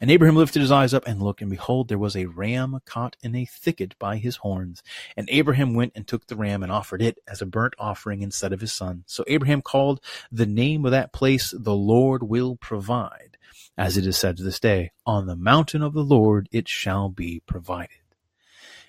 And Abraham lifted his eyes up and looked, and behold, there was a ram caught in a thicket by his horns. And Abraham went and took the ram and offered it as a burnt offering instead of his son. So Abraham called the name of that place, The Lord will provide. As it is said to this day, On the mountain of the Lord it shall be provided.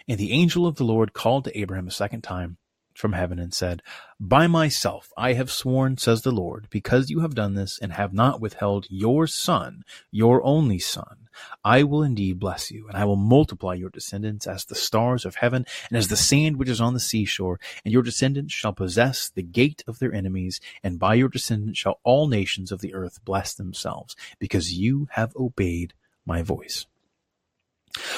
And the angel of the Lord called to Abraham a second time from heaven and said, By myself I have sworn, says the Lord, because you have done this and have not withheld your son, your only son, I will indeed bless you, and I will multiply your descendants as the stars of heaven and as the sand which is on the seashore, and your descendants shall possess the gate of their enemies, and by your descendants shall all nations of the earth bless themselves, because you have obeyed my voice.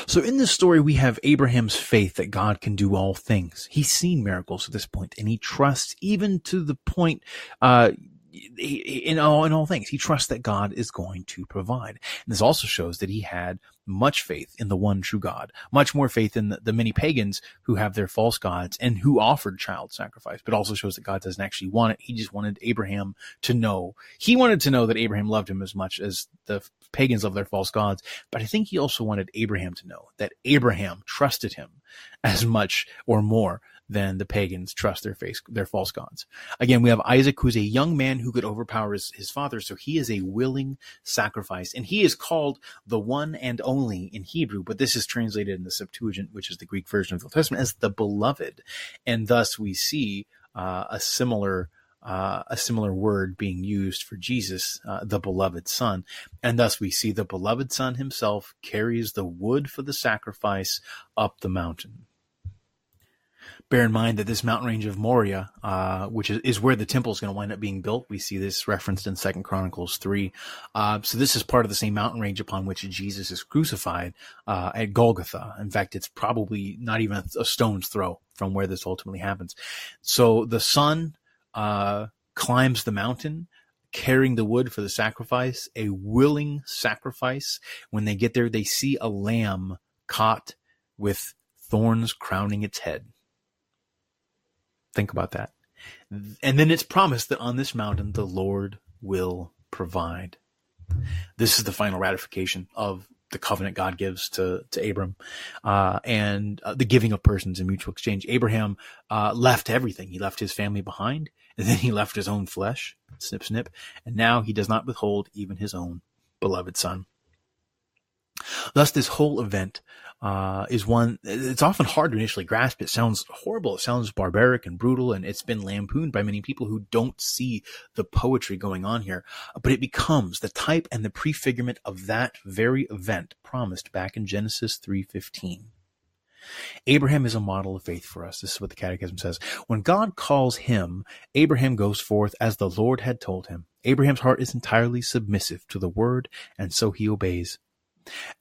So in this story, we have Abraham's faith that God can do all things. He's seen miracles at this point, and he trusts even to the point, uh, in all in all things, he trusts that God is going to provide. And this also shows that he had much faith in the one true God, much more faith in the, the, many pagans who have their false gods and who offered child sacrifice, but also shows that God doesn't actually want it. He just wanted Abraham to know. He wanted to know that Abraham loved him as much as the pagans love their false gods. But I think he also wanted Abraham to know that Abraham trusted him as much or more than the pagans trust their face, their false gods. Again, we have Isaac, who's a young man who could overpower his, his father. So he is a willing sacrifice and he is called the one and only in Hebrew, but this is translated in the Septuagint, which is the Greek version of the Old Testament as the beloved. And thus we see, uh, a similar, uh, a similar word being used for Jesus, uh, the beloved son. And thus we see the beloved son himself carries the wood for the sacrifice up the mountain bear in mind that this mountain range of Moriah, uh, which is, is, where the temple is going to wind up being built, we see this referenced in Second Chronicles three. Uh, so this is part of the same mountain range upon which Jesus is crucified uh, at Golgotha. In fact, it's probably not even a, a, stone's throw from where this ultimately happens. So the son uh, climbs the mountain carrying the wood for the sacrifice, a willing sacrifice. When they get there, they see a lamb caught with thorns crowning its head. Think about that. And then it's promised that on this mountain the Lord will provide. This is the final ratification of the covenant God gives to to Abram, uh, and uh, the giving of persons in mutual exchange. Abraham uh, left everything; he left his family behind, and then he left his own flesh, snip snip, and now he does not withhold even his own beloved son. Thus, this whole event uh, is one, it's often hard to initially grasp. It sounds horrible. It sounds barbaric and brutal, and it's been lampooned by many people who don't see the poetry going on here. But it becomes the type and the prefigurement of that very event promised back in Genesis 3.15. Abraham is a model of faith for us. This is what the Catechism says. When God calls him, Abraham goes forth as the Lord had told him. Abraham's heart is entirely submissive to the word, and so he obeys.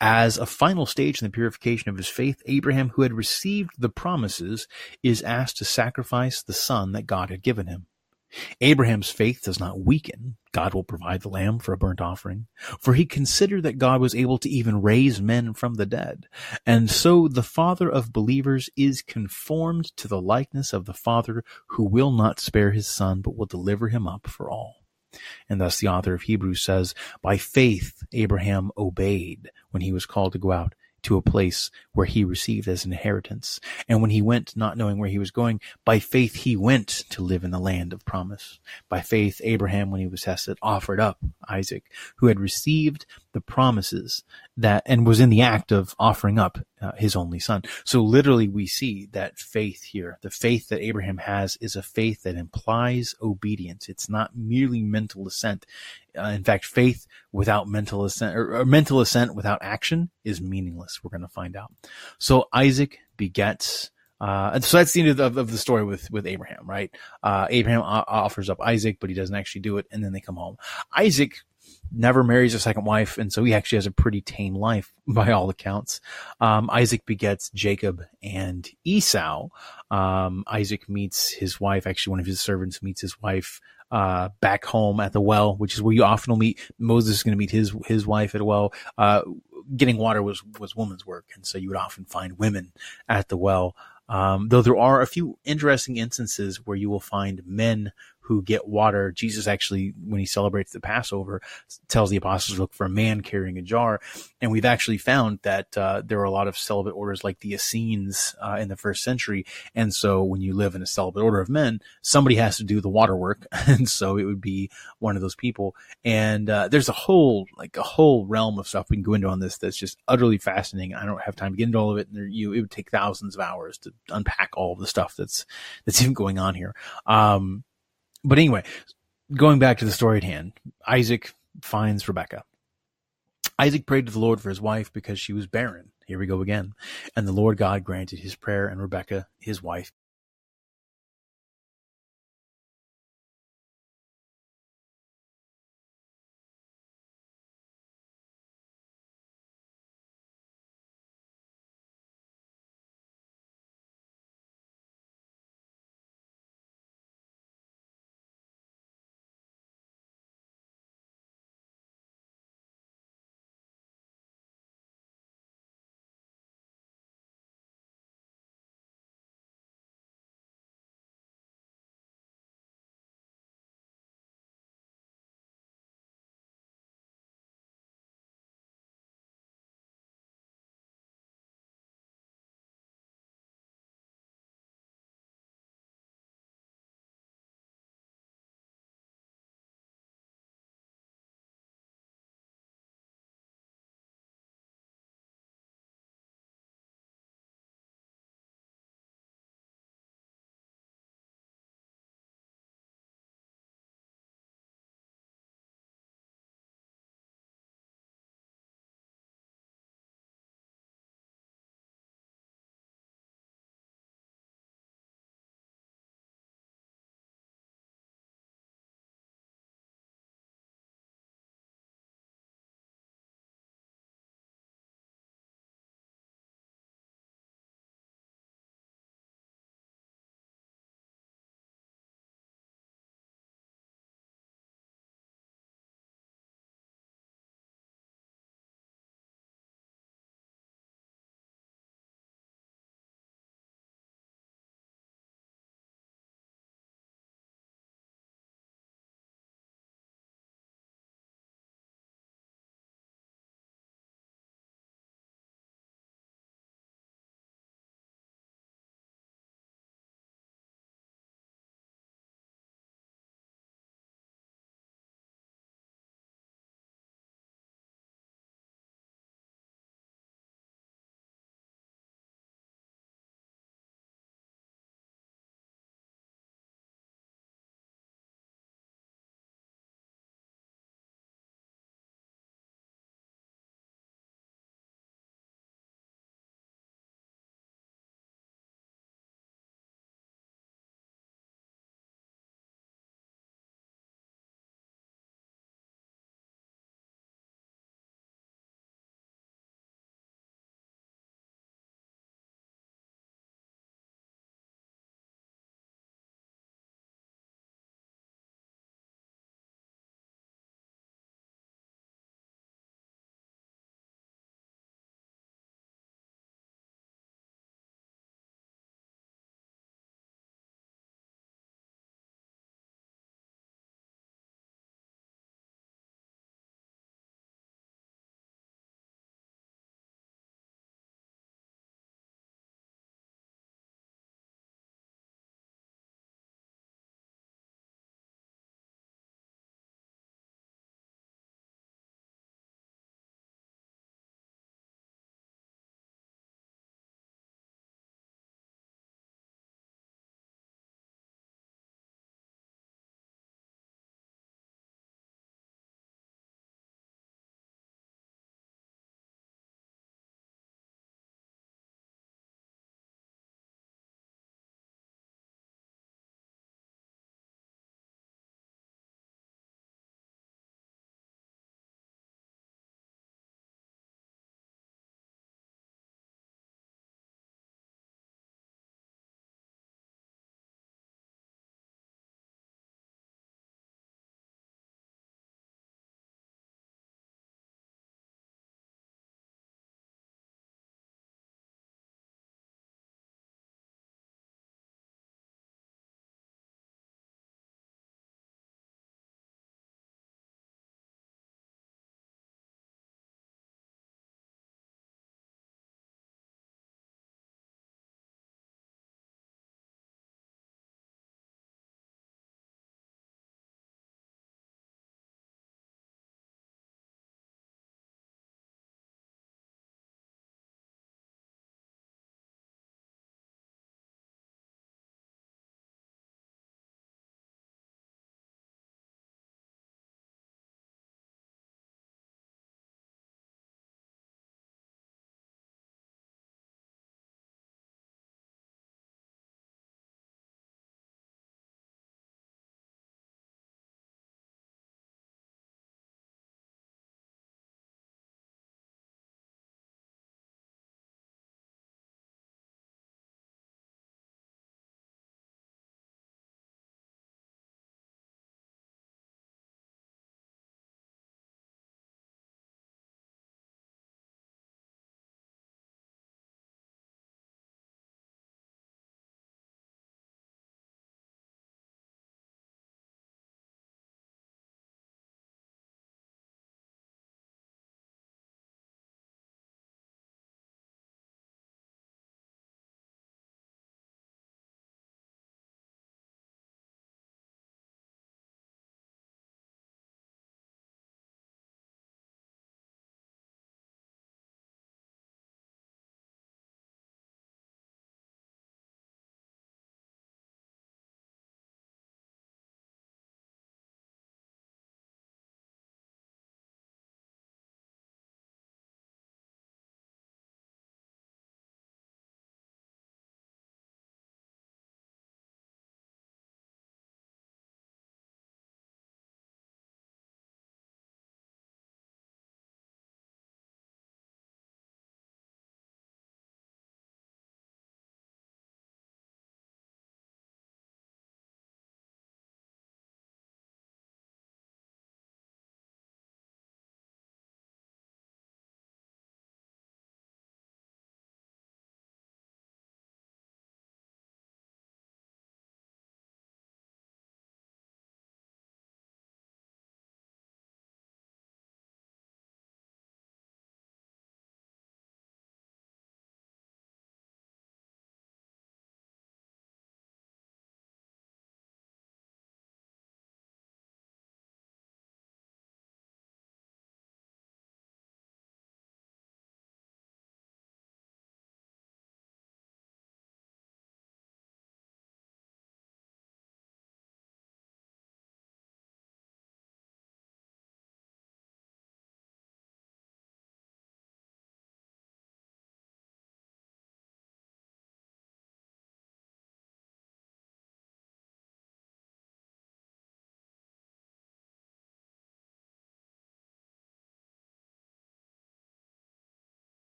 As a final stage in the purification of his faith, Abraham, who had received the promises, is asked to sacrifice the son that God had given him. Abraham's faith does not weaken. God will provide the lamb for a burnt offering, for he considered that God was able to even raise men from the dead. And so the father of believers is conformed to the likeness of the father who will not spare his son, but will deliver him up for all. And thus the author of Hebrews says, By faith Abraham obeyed when he was called to go out to a place where he received as an inheritance. And when he went, not knowing where he was going, by faith he went to live in the land of promise. By faith, Abraham, when he was tested, offered up Isaac, who had received the promises that, and was in the act of offering up uh, his only son. So literally we see that faith here. The faith that Abraham has is a faith that implies obedience. It's not merely mental assent. Uh, in fact, faith without mental assent or, or, mental assent without action is meaningless. We're going to find out. So Isaac begets. Uh, and so that's the end of, of, the story with, with Abraham, right? Uh, Abraham offers up Isaac, but he doesn't actually do it. And then they come home. Isaac never marries a second wife, and so he actually has a pretty tame life by all accounts. Um, Isaac begets Jacob and Esau. Um, Isaac meets his wife. Actually, one of his servants meets his wife uh, back home at the well, which is where you often will meet. Moses is going to meet his his wife at a well. Uh, getting water was was woman's work, and so you would often find women at the well. Um, though there are a few interesting instances where you will find men who get water. Jesus actually, when he celebrates the Passover, tells the apostles to look for a man carrying a jar. And we've actually found that uh, there are a lot of celibate orders like the Essenes uh, in the first century. And so when you live in a celibate order of men, somebody has to do the water work. And so it would be one of those people. And uh, there's a whole, like a whole realm of stuff we can go into on this that's just utterly fascinating. I don't have time to get into all of it. And there, you, it would take thousands of hours to unpack all of the stuff that's, that's even going on here. Um, but anyway, going back to the story at hand, Isaac finds Rebecca. Isaac prayed to the Lord for his wife because she was barren. Here we go again. And the Lord God granted his prayer, and Rebecca, his wife,